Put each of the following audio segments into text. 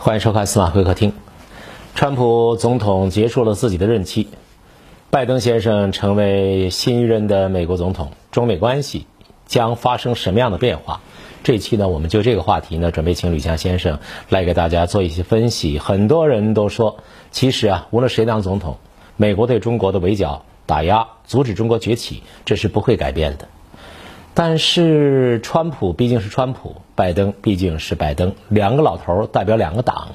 欢迎收看司马会客厅。川普总统结束了自己的任期，拜登先生成为新一任的美国总统，中美关系将发生什么样的变化？这期呢，我们就这个话题呢，准备请吕强先生来给大家做一些分析。很多人都说，其实啊，无论谁当总统，美国对中国的围剿、打压、阻止中国崛起，这是不会改变的。但是，川普毕竟是川普，拜登毕竟是拜登，两个老头代表两个党，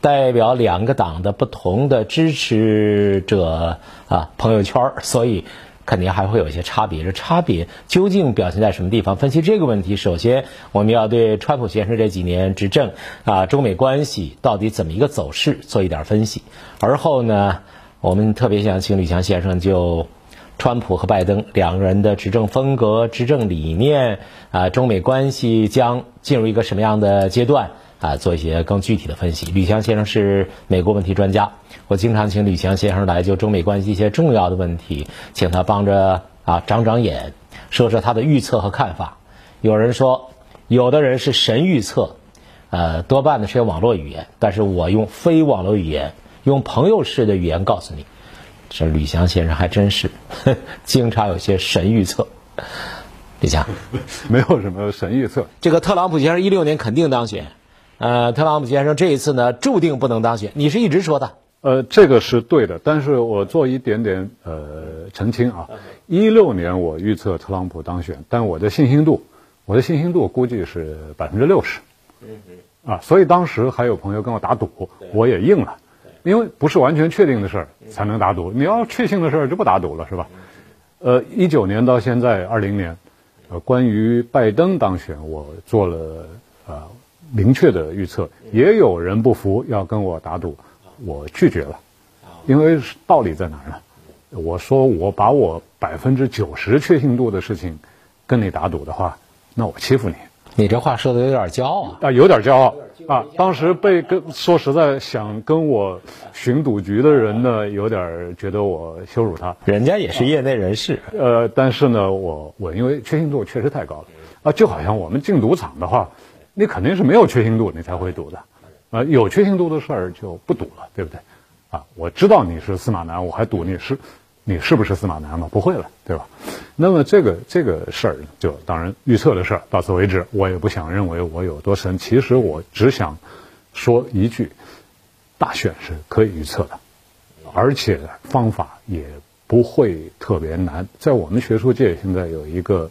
代表两个党的不同的支持者啊朋友圈，所以肯定还会有一些差别。这差别究竟表现在什么地方？分析这个问题，首先我们要对川普先生这几年执政啊，中美关系到底怎么一个走势做一点分析。而后呢，我们特别想请吕强先生就。川普和拜登两个人的执政风格、执政理念啊，中美关系将进入一个什么样的阶段啊？做一些更具体的分析。吕强先生是美国问题专家，我经常请吕强先生来就中美关系一些重要的问题，请他帮着啊长长眼，说说他的预测和看法。有人说，有的人是神预测，呃，多半呢是用网络语言，但是我用非网络语言，用朋友式的语言告诉你。这吕翔先生还真是经常有些神预测。吕翔，没有什么神预测。这个特朗普先生一六年肯定当选，呃，特朗普先生这一次呢注定不能当选。你是一直说的？呃，这个是对的，但是我做一点点呃澄清啊。一六年我预测特朗普当选，但我的信心度，我的信心度估计是百分之六十。嗯嗯。啊，所以当时还有朋友跟我打赌，我也应了。因为不是完全确定的事儿才能打赌，你要确信的事儿就不打赌了，是吧？呃，一九年到现在二零年，呃，关于拜登当选，我做了呃明确的预测。也有人不服要跟我打赌，我拒绝了，因为道理在哪儿呢？我说我把我百分之九十确信度的事情跟你打赌的话，那我欺负你。你这话说的有点骄傲啊，有点骄傲啊！当时被跟说实在想跟我寻赌局的人呢，有点觉得我羞辱他。人家也是业内人士，呃，但是呢，我我因为确信度确实太高了啊，就好像我们进赌场的话，你肯定是没有确信度你才会赌的，啊，有确信度的事儿就不赌了，对不对？啊，我知道你是司马南，我还赌你是。你是不是司马南吗？不会了，对吧？那么这个这个事儿，就当然预测的事儿，到此为止。我也不想认为我有多神。其实我只想说一句：大选是可以预测的，而且方法也不会特别难。在我们学术界现在有一个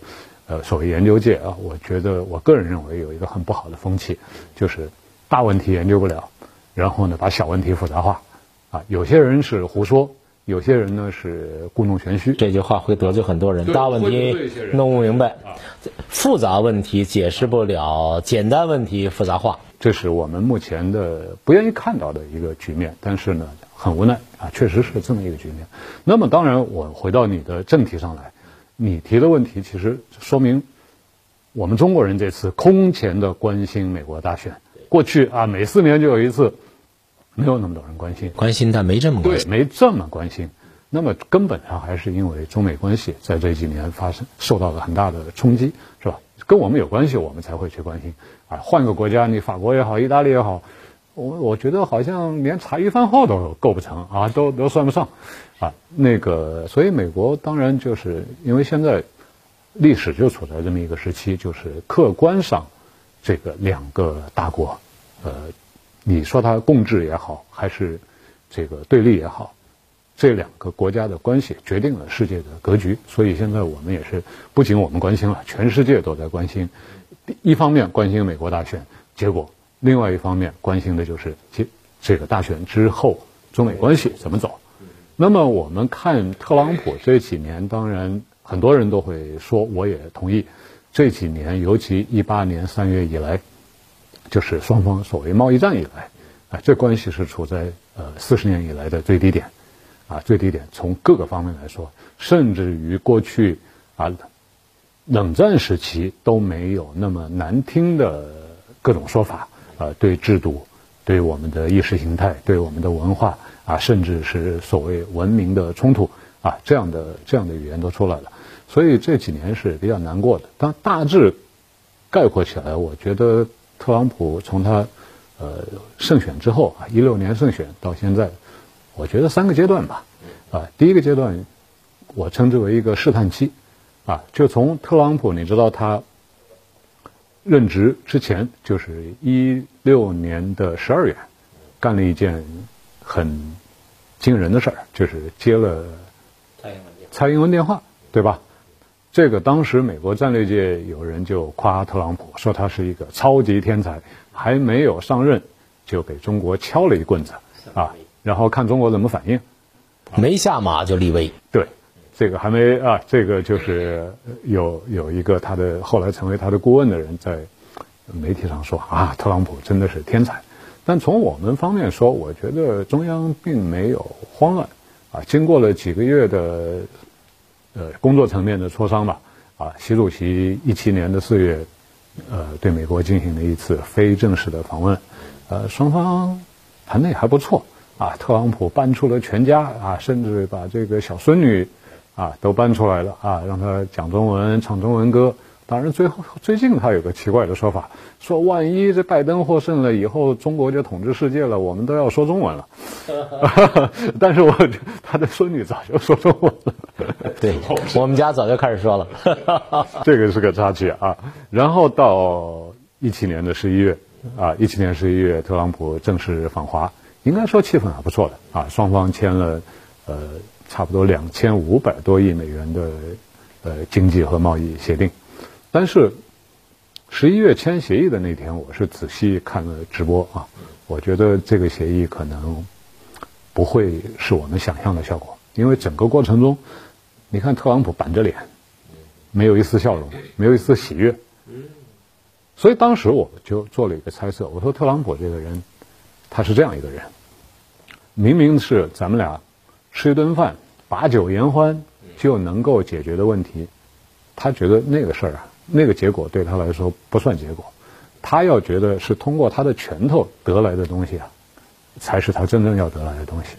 呃所谓研究界啊，我觉得我个人认为有一个很不好的风气，就是大问题研究不了，然后呢把小问题复杂化啊。有些人是胡说。有些人呢是故弄玄虚，这句话会得罪很多人。大问题弄不明白，复杂问题解释不了，简单问题复杂化，这是我们目前的不愿意看到的一个局面。但是呢，很无奈啊，确实是这么一个局面。那么，当然我回到你的正题上来，你提的问题其实说明我们中国人这次空前的关心美国大选。过去啊，每四年就有一次。没有那么多人关心，关心但没这么关心，没这么关心。那么根本上还是因为中美关系在这几年发生受到了很大的冲击，是吧？跟我们有关系，我们才会去关心。啊，换个国家，你法国也好，意大利也好，我我觉得好像连茶余饭后都够不成啊，都都算不上。啊，那个，所以美国当然就是因为现在历史就处在这么一个时期，就是客观上这个两个大国，呃。你说它共治也好，还是这个对立也好，这两个国家的关系决定了世界的格局。所以现在我们也是不仅我们关心了，全世界都在关心。一方面关心美国大选结果，另外一方面关心的就是这这个大选之后中美关系怎么走。那么我们看特朗普这几年，当然很多人都会说，我也同意，这几年尤其一八年三月以来。就是双方所谓贸易战以来，啊，这关系是处在呃四十年以来的最低点，啊，最低点。从各个方面来说，甚至于过去啊冷战时期都没有那么难听的各种说法，啊，对制度、对我们的意识形态、对我们的文化啊，甚至是所谓文明的冲突啊，这样的这样的语言都出来了。所以这几年是比较难过的。但大致概括起来，我觉得。特朗普从他呃胜选之后啊，一六年胜选到现在，我觉得三个阶段吧，啊，第一个阶段我称之为一个试探期，啊，就从特朗普，你知道他任职之前，就是一六年的十二月，干了一件很惊人的事儿，就是接了蔡英文电话，对吧？这个当时美国战略界有人就夸特朗普，说他是一个超级天才，还没有上任就给中国敲了一棍子啊，然后看中国怎么反应。没下马就立威。对，这个还没啊，这个就是有有一个他的后来成为他的顾问的人在媒体上说啊，特朗普真的是天才。但从我们方面说，我觉得中央并没有慌乱啊，经过了几个月的。呃，工作层面的磋商吧，啊，习主席一七年的四月，呃，对美国进行了一次非正式的访问，呃，双方谈的也还不错，啊，特朗普搬出了全家，啊，甚至把这个小孙女，啊，都搬出来了，啊，让他讲中文，唱中文歌。当然，最后最近他有个奇怪的说法，说万一这拜登获胜了以后，中国就统治世界了，我们都要说中文了。但是我他的孙女早就说中文了。对，我们家早就开始说了。这个是个插曲啊。然后到一七年的十一月，啊，一七年十一月，特朗普正式访华，应该说气氛还不错的啊。双方签了呃差不多两千五百多亿美元的呃经济和贸易协定。但是，十一月签协议的那天，我是仔细看了直播啊。我觉得这个协议可能不会是我们想象的效果，因为整个过程中，你看特朗普板着脸，没有一丝笑容，没有一丝喜悦。所以当时我就做了一个猜测，我说特朗普这个人，他是这样一个人，明明是咱们俩吃一顿饭、把酒言欢就能够解决的问题，他觉得那个事儿啊。那个结果对他来说不算结果，他要觉得是通过他的拳头得来的东西啊，才是他真正要得来的东西。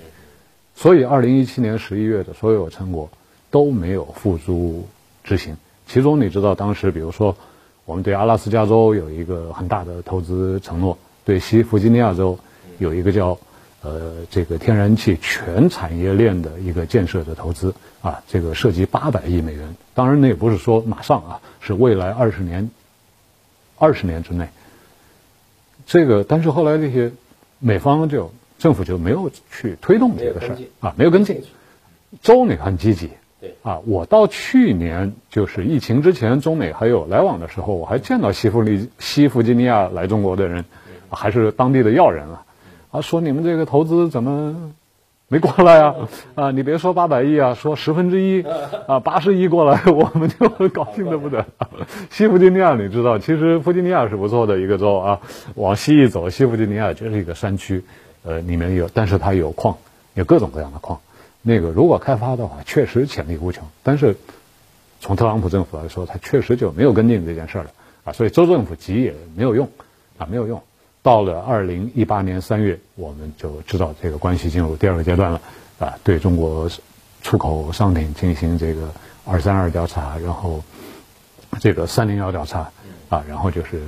所以，二零一七年十一月的所有成果都没有付诸执行。其中，你知道当时，比如说，我们对阿拉斯加州有一个很大的投资承诺，对西弗吉尼亚州有一个叫。呃，这个天然气全产业链的一个建设的投资啊，这个涉及八百亿美元。当然，那也不是说马上啊，是未来二十年，二十年之内。这个，但是后来这些美方就政府就没有去推动这个事儿啊，没有跟进。中美很积极，对啊，我到去年就是疫情之前，中美还有来往的时候，我还见到西弗利西弗吉尼亚来中国的人，还是当地的要人啊。啊，说你们这个投资怎么没过来啊？啊，你别说八百亿啊，说十分之一啊，八十亿过来，我们就高兴的不得。西弗吉尼亚，你知道，其实弗吉尼亚是不错的一个州啊。往西一走，西弗吉尼亚就是一个山区，呃，里面有，但是它有矿，有各种各样的矿。那个如果开发的话，确实潜力无穷。但是从特朗普政府来说，他确实就没有跟进这件事儿了啊。所以州政府急也没有用啊，没有用。到了二零一八年三月，我们就知道这个关系进入第二个阶段了，啊，对中国出口商品进行这个二三二调查，然后这个三零幺调查，啊，然后就是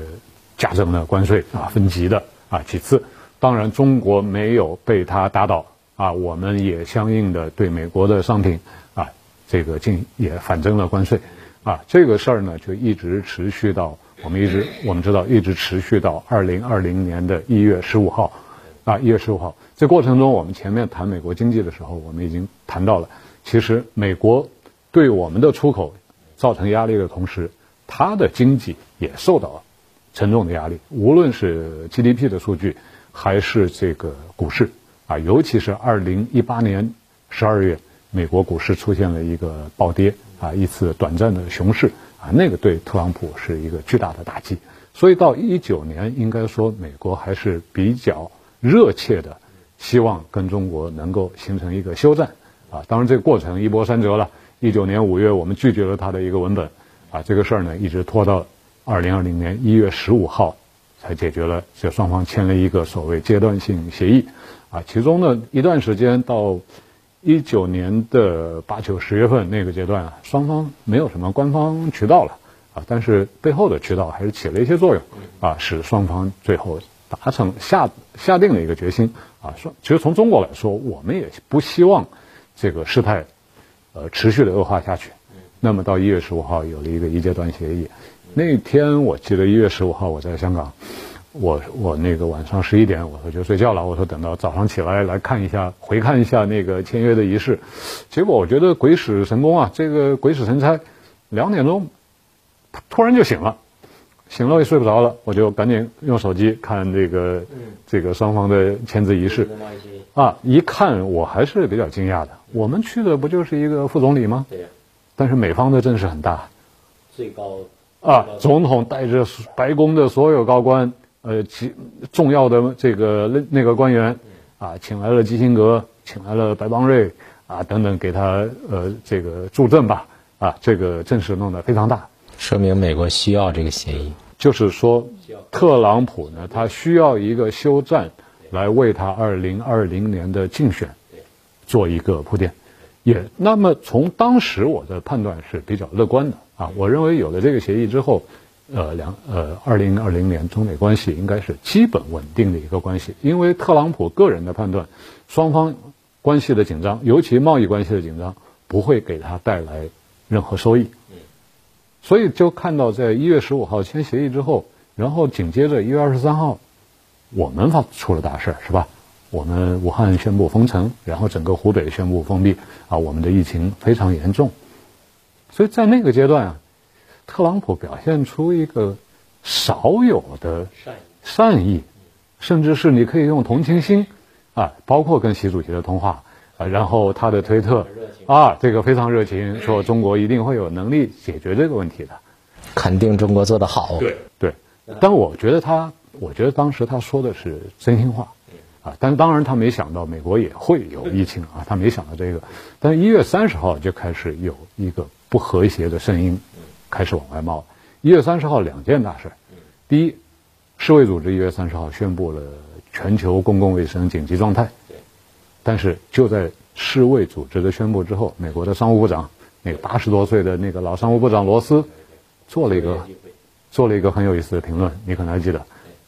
加征了关税啊，分级的啊。其次，当然中国没有被他打倒啊，我们也相应的对美国的商品啊，这个进也反征了关税啊。这个事儿呢，就一直持续到。我们一直我们知道，一直持续到二零二零年的一月十五号，啊，一月十五号。这过程中，我们前面谈美国经济的时候，我们已经谈到了，其实美国对我们的出口造成压力的同时，它的经济也受到了沉重的压力。无论是 GDP 的数据，还是这个股市，啊，尤其是二零一八年十二月，美国股市出现了一个暴跌，啊，一次短暂的熊市。啊，那个对特朗普是一个巨大的打击，所以到一九年，应该说美国还是比较热切的，希望跟中国能够形成一个休战。啊，当然这个过程一波三折了。一九年五月，我们拒绝了他的一个文本，啊，这个事儿呢一直拖到二零二零年一月十五号才解决了，就双方签了一个所谓阶段性协议。啊，其中呢一段时间到。一九年的八九十月份那个阶段啊，双方没有什么官方渠道了啊，但是背后的渠道还是起了一些作用啊，使双方最后达成下下定了一个决心啊，说其实从中国来说，我们也不希望这个事态呃持续的恶化下去。那么到一月十五号有了一个一阶段协议，那天我记得一月十五号我在香港，我我那个晚上十一点我说就睡觉了，我说等到早上起来来看一下回看一下那个签约的仪式，结果我觉得鬼使神工啊，这个鬼使神差，两点钟突然就醒了。醒了也睡不着了，我就赶紧用手机看这个这个双方的签字仪式啊！一看我还是比较惊讶的。我们去的不就是一个副总理吗？对呀。但是美方的阵势很大，最高啊，总统带着白宫的所有高官，呃，其重要的这个那那个官员啊，请来了基辛格，请来了白邦瑞啊等等，给他呃这个助阵吧啊，这个阵势弄得非常大。说明美国需要这个协议，就是说，特朗普呢，他需要一个休战，来为他二零二零年的竞选做一个铺垫。也那么从当时我的判断是比较乐观的啊，我认为有了这个协议之后，呃两呃二零二零年中美关系应该是基本稳定的一个关系，因为特朗普个人的判断，双方关系的紧张，尤其贸易关系的紧张，不会给他带来任何收益。所以就看到在一月十五号签协议之后，然后紧接着一月二十三号，我们发出了大事儿是吧？我们武汉宣布封城，然后整个湖北宣布封闭啊，我们的疫情非常严重。所以在那个阶段啊，特朗普表现出一个少有的善意，善意，甚至是你可以用同情心啊，包括跟习主席的通话啊，然后他的推特。啊，这个非常热情，说中国一定会有能力解决这个问题的，肯定中国做得好。对对，但我觉得他，我觉得当时他说的是真心话，啊，但当然他没想到美国也会有疫情啊，他没想到这个。但是一月三十号就开始有一个不和谐的声音开始往外冒。一月三十号两件大事，第一，世卫组织一月三十号宣布了全球公共卫生紧急状态，但是就在。世卫组织的宣布之后，美国的商务部长，那个八十多岁的那个老商务部长罗斯，做了一个，做了一个很有意思的评论，你可能还记得，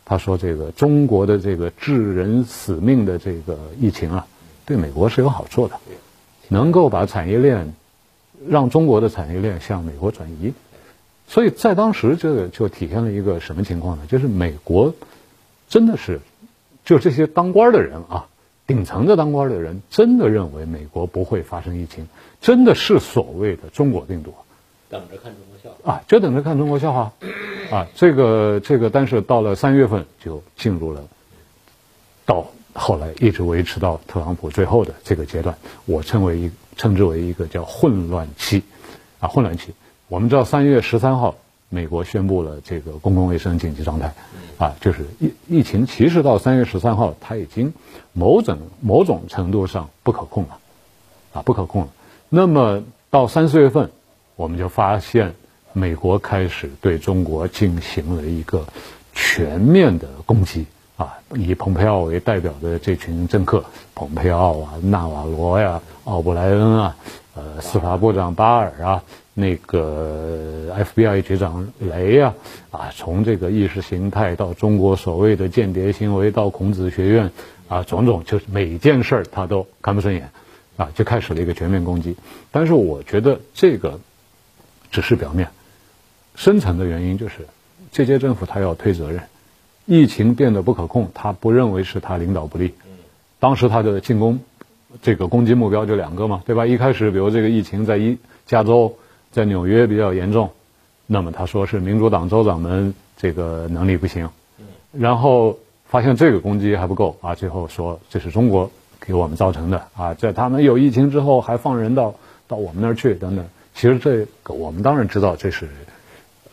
他说这个中国的这个致人死命的这个疫情啊，对美国是有好处的，能够把产业链，让中国的产业链向美国转移，所以在当时这个就体现了一个什么情况呢？就是美国真的是，就这些当官的人啊。顶层的当官的人真的认为美国不会发生疫情，真的是所谓的中国病毒，等着看中国笑话啊，就等着看中国笑话啊。这个这个，但是到了三月份就进入了，到后来一直维持到特朗普最后的这个阶段，我称为一称之为一个叫混乱期啊，混乱期。我们知道三月十三号。美国宣布了这个公共卫生紧急状态，啊，就是疫疫情，其实到三月十三号，它已经某种某种程度上不可控了，啊，不可控了。那么到三四月份，我们就发现美国开始对中国进行了一个全面的攻击，啊，以蓬佩奥为代表的这群政客，蓬佩奥啊、纳瓦罗呀、奥布莱恩啊、呃，司法部长巴尔啊。那个 FBI 局长雷呀，啊，从这个意识形态到中国所谓的间谍行为，到孔子学院，啊，种种就是每件事儿他都看不顺眼，啊，就开始了一个全面攻击。但是我觉得这个只是表面，深层的原因就是这届政府他要推责任，疫情变得不可控，他不认为是他领导不力。当时他的进攻这个攻击目标就两个嘛，对吧？一开始比如这个疫情在一加州。在纽约比较严重，那么他说是民主党州长们这个能力不行，然后发现这个攻击还不够啊，最后说这是中国给我们造成的啊，在他们有疫情之后还放人到到我们那儿去等等，其实这个我们当然知道这是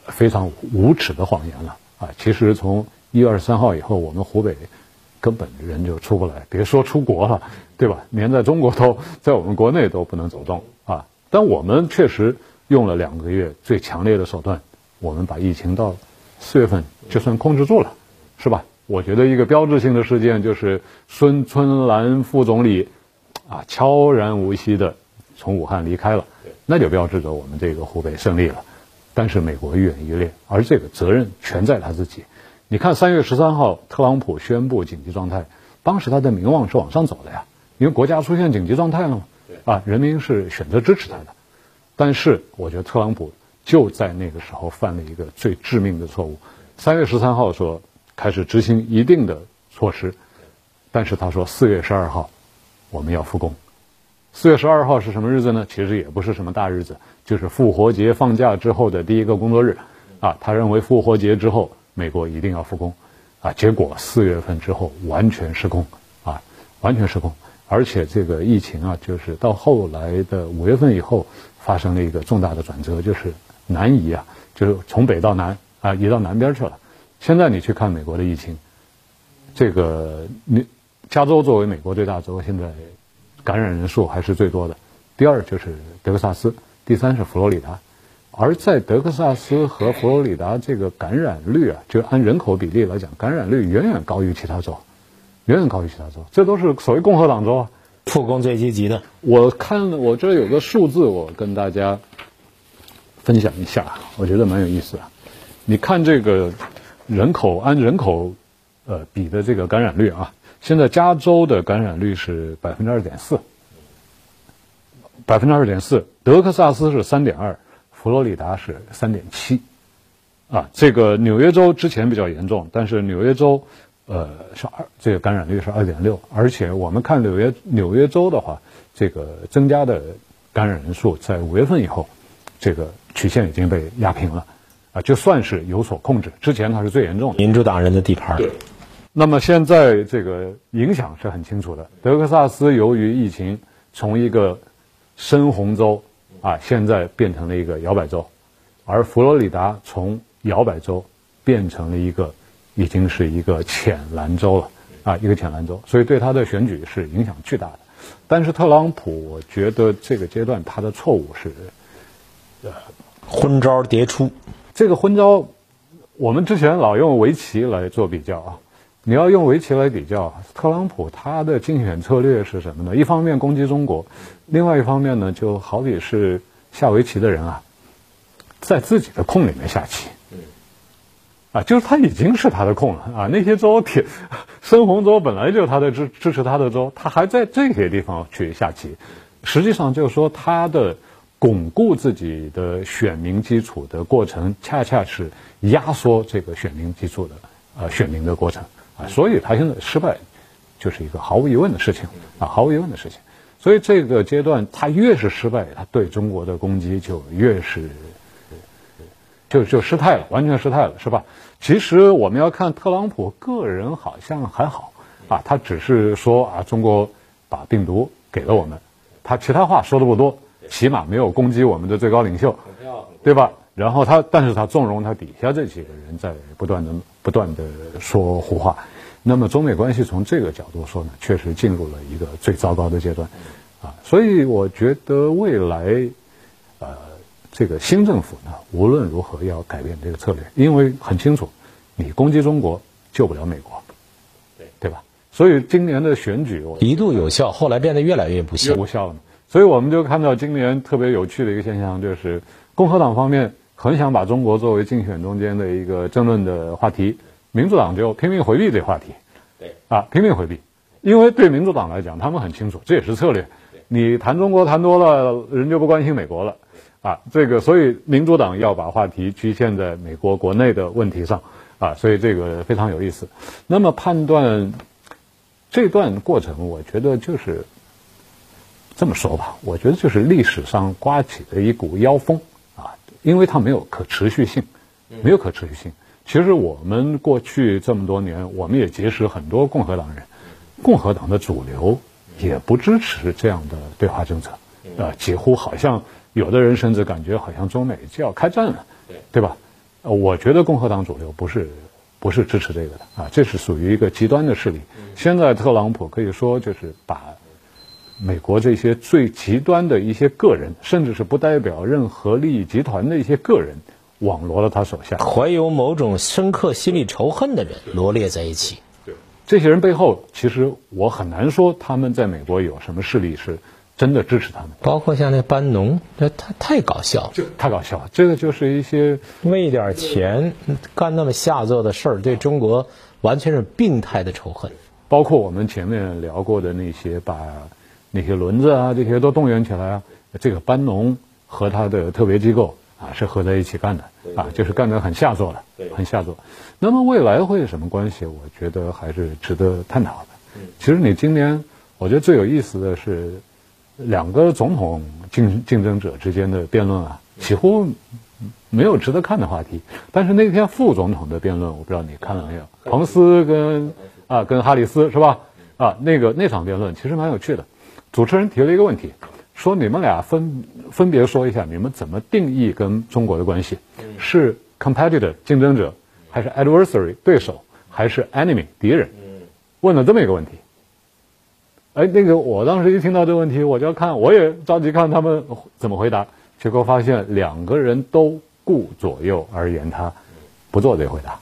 非常无耻的谎言了啊，其实从一月二十三号以后，我们湖北根本人就出不来，别说出国了，对吧？连在中国都在我们国内都不能走动啊，但我们确实。用了两个月最强烈的手段，我们把疫情到四月份就算控制住了，是吧？我觉得一个标志性的事件就是孙春兰副总理啊悄然无息的从武汉离开了，那就标志着我们这个湖北胜利了。但是美国愈演愈烈，而这个责任全在他自己。你看三月十三号，特朗普宣布紧急状态，当时他的名望是往上走的呀，因为国家出现紧急状态了嘛，啊，人民是选择支持他的。但是我觉得特朗普就在那个时候犯了一个最致命的错误。三月十三号说开始执行一定的措施，但是他说四月十二号我们要复工。四月十二号是什么日子呢？其实也不是什么大日子，就是复活节放假之后的第一个工作日。啊，他认为复活节之后美国一定要复工，啊，结果四月份之后完全失控，啊，完全失控，而且这个疫情啊，就是到后来的五月份以后发生了一个重大的转折，就是南移啊，就是从北到南啊，移到南边去了。现在你去看美国的疫情，这个你加州作为美国最大州，现在感染人数还是最多的，第二就是德克萨斯，第三是佛罗里达。而在德克萨斯和佛罗里达，这个感染率啊，就按人口比例来讲，感染率远远高于其他州，远远高于其他州。这都是所谓共和党州啊，复工最积极的。我看我这有个数字，我跟大家分享一下，我觉得蛮有意思的。你看这个人口按人口呃比的这个感染率啊，现在加州的感染率是百分之二点四，百分之二点四，德克萨斯是三点二。佛罗里达是三点七，啊，这个纽约州之前比较严重，但是纽约州，呃，是二，这个感染率是二点六，而且我们看纽约纽约州的话，这个增加的感染人数在五月份以后，这个曲线已经被压平了，啊，就算是有所控制，之前它是最严重的。民主党人的地盘。对。那么现在这个影响是很清楚的，德克萨斯由于疫情从一个深红州。啊，现在变成了一个摇摆州，而佛罗里达从摇摆州变成了一个，已经是一个浅蓝州了，啊，一个浅蓝州，所以对他的选举是影响巨大的。但是特朗普，我觉得这个阶段他的错误是，呃，昏招迭出。这个昏招，我们之前老用围棋来做比较啊。你要用围棋来比较，特朗普他的竞选策略是什么呢？一方面攻击中国，另外一方面呢，就好比是下围棋的人啊，在自己的空里面下棋，啊，就是他已经是他的空了啊。那些州铁深红州本来就他的支支持他的州，他还在这些地方去下棋，实际上就是说他的巩固自己的选民基础的过程，恰恰是压缩这个选民基础的呃选民的过程。啊，所以他现在失败，就是一个毫无疑问的事情啊，毫无疑问的事情。所以这个阶段他越是失败，他对中国的攻击就越是，就就失态了，完全失态了，是吧？其实我们要看特朗普个人好像还好啊，他只是说啊，中国把病毒给了我们，他其他话说的不多，起码没有攻击我们的最高领袖，对吧？然后他，但是他纵容他底下这几个人在不断的、不断的说胡话。那么中美关系从这个角度说呢，确实进入了一个最糟糕的阶段，啊，所以我觉得未来，呃，这个新政府呢，无论如何要改变这个策略，因为很清楚，你攻击中国救不了美国，对对吧？所以今年的选举一度有效，后来变得越来越不效，无效了。所以我们就看到今年特别有趣的一个现象，就是共和党方面。很想把中国作为竞选中间的一个争论的话题，民主党就拼命回避这话题，对，啊，拼命回避，因为对民主党来讲，他们很清楚，这也是策略。你谈中国谈多了，人就不关心美国了，啊，这个，所以民主党要把话题局限在美国国内的问题上，啊，所以这个非常有意思。那么判断这段过程，我觉得就是这么说吧，我觉得就是历史上刮起的一股妖风。因为它没有可持续性，没有可持续性。其实我们过去这么多年，我们也结识很多共和党人，共和党的主流也不支持这样的对华政策，啊，几乎好像有的人甚至感觉好像中美就要开战了，对吧？我觉得共和党主流不是不是支持这个的啊，这是属于一个极端的势力。现在特朗普可以说就是把。美国这些最极端的一些个人，甚至是不代表任何利益集团的一些个人，网罗了他手下，怀有某种深刻心理仇恨的人罗列在一起。对，这些人背后，其实我很难说他们在美国有什么势力是真的支持他们。包括像那班农，这太太搞笑，太搞笑了。这个就是一些为一点钱干那么下作的事儿，对中国完全是病态的仇恨。包括我们前面聊过的那些，把那些轮子啊这些都动员起来啊，这个班农和他的特别机构啊是合在一起干的啊，就是干得很下作的，很下作。那么未来会是什么关系？我觉得还是值得探讨的。其实你今年，我觉得最有意思的是两个总统竞竞争者之间的辩论啊，几乎没有值得看的话题。但是那天副总统的辩论，我不知道你看了没有？彭斯跟啊，跟哈里斯是吧？啊，那个那场辩论其实蛮有趣的。主持人提了一个问题，说你们俩分分别说一下，你们怎么定义跟中国的关系？是 competitor 竞争者，还是 adversary 对手，还是 enemy 敌人？问了这么一个问题。哎，那个我当时一听到这个问题，我就要看，我也着急看他们怎么回答。结果发现两个人都顾左右而言他，不做这回答。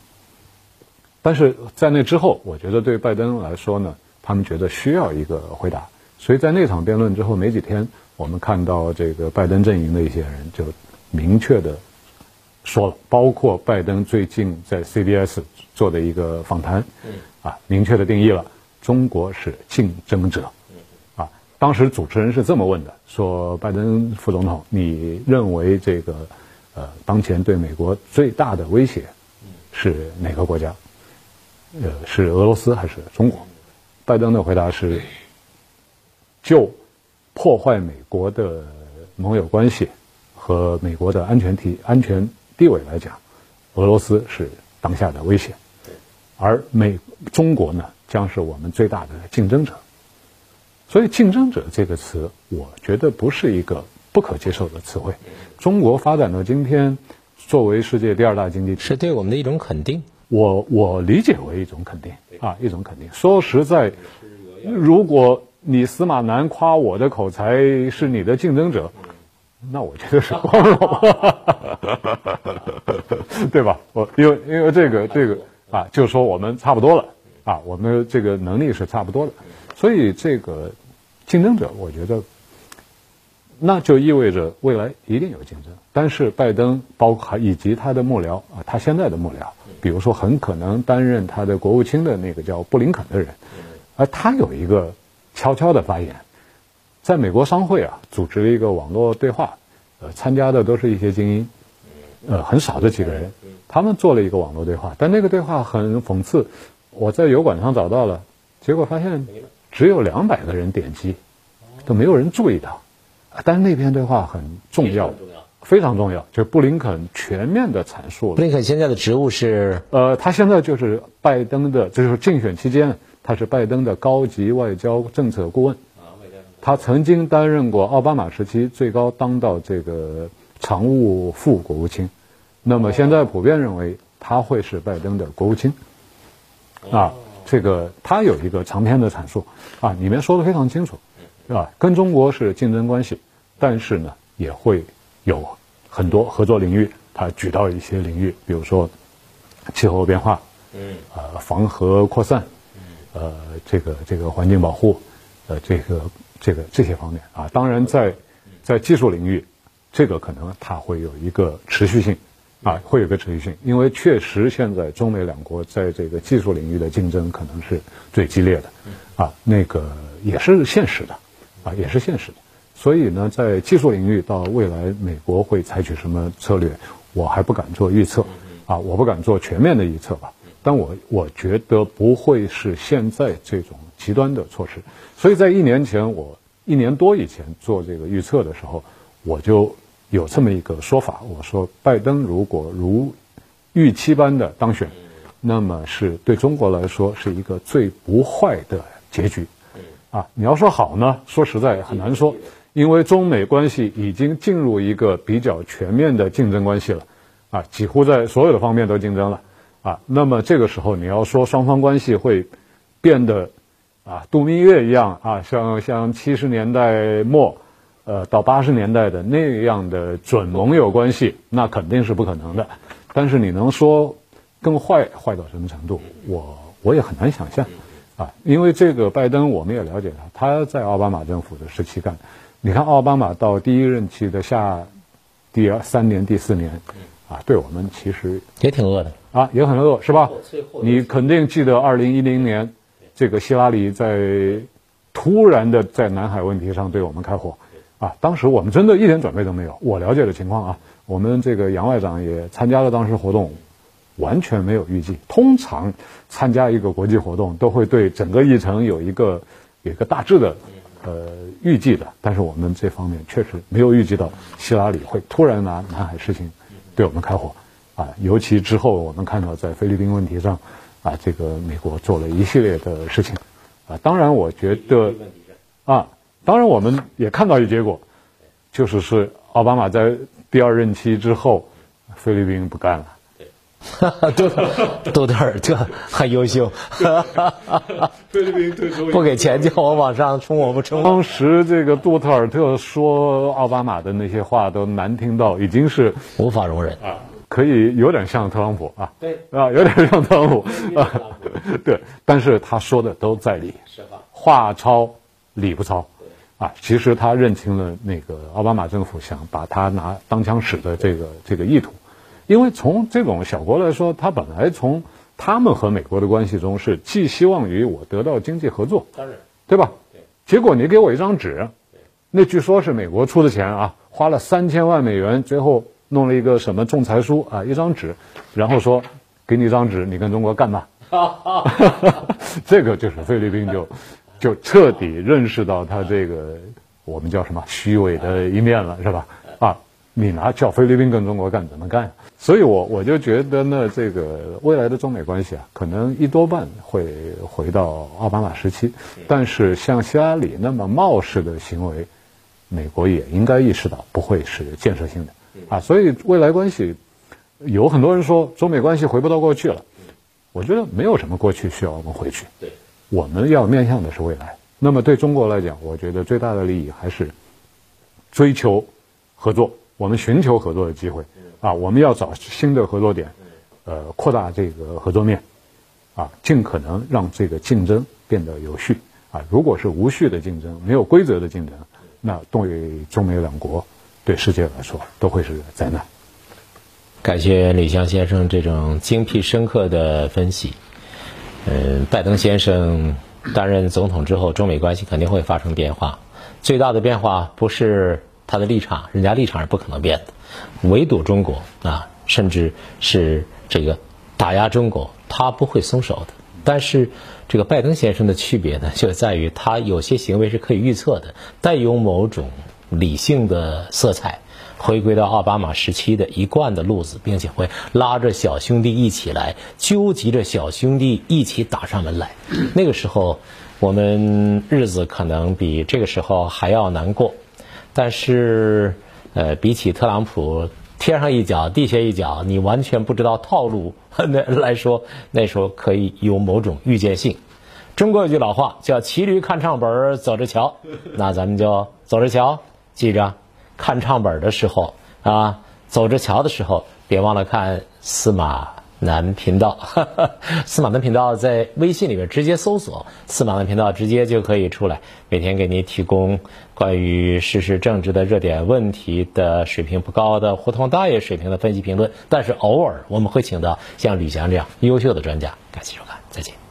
但是在那之后，我觉得对拜登来说呢，他们觉得需要一个回答，所以在那场辩论之后没几天，我们看到这个拜登阵营的一些人就明确的说了，包括拜登最近在 CBS 做的一个访谈，啊，明确的定义了中国是竞争者，啊，当时主持人是这么问的，说拜登副总统，你认为这个呃当前对美国最大的威胁是哪个国家？呃，是俄罗斯还是中国？拜登的回答是：就破坏美国的盟友关系和美国的安全体安全地位来讲，俄罗斯是当下的威胁，而美中国呢，将是我们最大的竞争者。所以，“竞争者”这个词，我觉得不是一个不可接受的词汇。中国发展到今天，作为世界第二大经济体，是对我们的一种肯定。我我理解为一种肯定啊，一种肯定。说实在，如果你司马南夸我的口才是你的竞争者，那我觉得是光荣，对吧？我因为因为这个这个啊，就是说我们差不多了啊，我们这个能力是差不多的，所以这个竞争者，我觉得。那就意味着未来一定有竞争，但是拜登包括以及他的幕僚啊，他现在的幕僚，比如说很可能担任他的国务卿的那个叫布林肯的人，而他有一个悄悄的发言，在美国商会啊组织了一个网络对话，呃，参加的都是一些精英，呃，很少的几个人，他们做了一个网络对话，但那个对话很讽刺，我在油管上找到了，结果发现只有两百个人点击，都没有人注意到。但是那篇对话很重要，非常重要，就是布林肯全面的阐述了。布林肯现在的职务是，呃，他现在就是拜登的，就是竞选期间，他是拜登的高级外交政策顾问。他曾经担任过奥巴马时期最高当到这个常务副国务卿，那么现在普遍认为他会是拜登的国务卿。啊，这个他有一个长篇的阐述，啊，里面说的非常清楚。是吧？跟中国是竞争关系，但是呢，也会有很多合作领域。他举到一些领域，比如说气候变化，嗯，呃，防核扩散，嗯，呃，这个这个环境保护，呃，这个这个这些方面啊。当然，在在技术领域，这个可能它会有一个持续性，啊，会有个持续性，因为确实现在中美两国在这个技术领域的竞争可能是最激烈的，啊，那个也是现实的。啊，也是现实的，所以呢，在技术领域，到未来美国会采取什么策略，我还不敢做预测，啊，我不敢做全面的预测吧。但我我觉得不会是现在这种极端的措施。所以在一年前，我一年多以前做这个预测的时候，我就有这么一个说法，我说拜登如果如预期般的当选，那么是对中国来说是一个最不坏的结局。啊，你要说好呢，说实在很难说，因为中美关系已经进入一个比较全面的竞争关系了，啊，几乎在所有的方面都竞争了，啊，那么这个时候你要说双方关系会变得啊度蜜月一样啊，像像七十年代末，呃到八十年代的那样的准盟友关系，那肯定是不可能的。但是你能说更坏坏到什么程度，我我也很难想象。啊，因为这个拜登，我们也了解他，他在奥巴马政府的时期干，你看奥巴马到第一任期的下第二三年、第四年，啊，对我们其实也挺饿的啊，也很饿，是吧？你肯定记得二零一零年，这个希拉里在突然的在南海问题上对我们开火，啊，当时我们真的一点准备都没有。我了解的情况啊，我们这个杨外长也参加了当时活动，完全没有预计。通常参加一个国际活动都会对整个议程有一个有一个大致的。呃，预计的，但是我们这方面确实没有预计到希拉里会突然拿南海事情对我们开火，啊，尤其之后我们看到在菲律宾问题上，啊，这个美国做了一系列的事情，啊，当然我觉得，啊，当然我们也看到一结果，就是是奥巴马在第二任期之后，菲律宾不干了。哈哈，杜杜特尔特很优秀，菲律宾退出，不给钱叫我往上冲，我不冲。当时这个杜特尔特说奥巴马的那些话都难听到已经是无法容忍。啊，可以有点像特朗普啊，对。啊，有点像特朗普啊，对，但是他说的都在理，话糙理不糙，啊，其实他认清了那个奥巴马政府想把他拿当枪使的这个这个意图。因为从这种小国来说，他本来从他们和美国的关系中是寄希望于我得到经济合作，当然，对吧？结果你给我一张纸，那据说是美国出的钱啊，花了三千万美元，最后弄了一个什么仲裁书啊，一张纸，然后说给你一张纸，你跟中国干吧。这个就是菲律宾就就彻底认识到他这个我们叫什么虚伪的一面了，是吧？啊。你拿叫菲律宾跟中国干怎么干？所以我我就觉得呢，这个未来的中美关系啊，可能一多半会回到奥巴马时期。但是像希拉里那么冒失的行为，美国也应该意识到不会是建设性的啊。所以未来关系有很多人说中美关系回不到过去了，我觉得没有什么过去需要我们回去。对，我们要面向的是未来。那么对中国来讲，我觉得最大的利益还是追求合作。我们寻求合作的机会，啊，我们要找新的合作点，呃，扩大这个合作面，啊，尽可能让这个竞争变得有序，啊，如果是无序的竞争，没有规则的竞争，那对中美两国，对世界来说都会是灾难。感谢李湘先生这种精辟深刻的分析。嗯，拜登先生担任总统之后，中美关系肯定会发生变化，最大的变化不是。他的立场，人家立场是不可能变的，围堵中国啊，甚至是这个打压中国，他不会松手的。但是，这个拜登先生的区别呢，就在于他有些行为是可以预测的，带有某种理性的色彩，回归到奥巴马时期的一贯的路子，并且会拉着小兄弟一起来，纠集着小兄弟一起打上门来。那个时候，我们日子可能比这个时候还要难过。但是，呃，比起特朗普天上一脚地下一脚，你完全不知道套路 那来说，那时候可以有某种预见性。中国有句老话叫“骑驴看唱本走着瞧”，那咱们就走着瞧。记着，看唱本的时候啊，走着瞧的时候，别忘了看司马。南频道，司马南频道在微信里面直接搜索“司马南频道”，直接就可以出来。每天给您提供关于时事政治的热点问题的水平不高的胡同大爷水平的分析评论，但是偶尔我们会请到像吕翔这样优秀的专家。感谢收看，再见。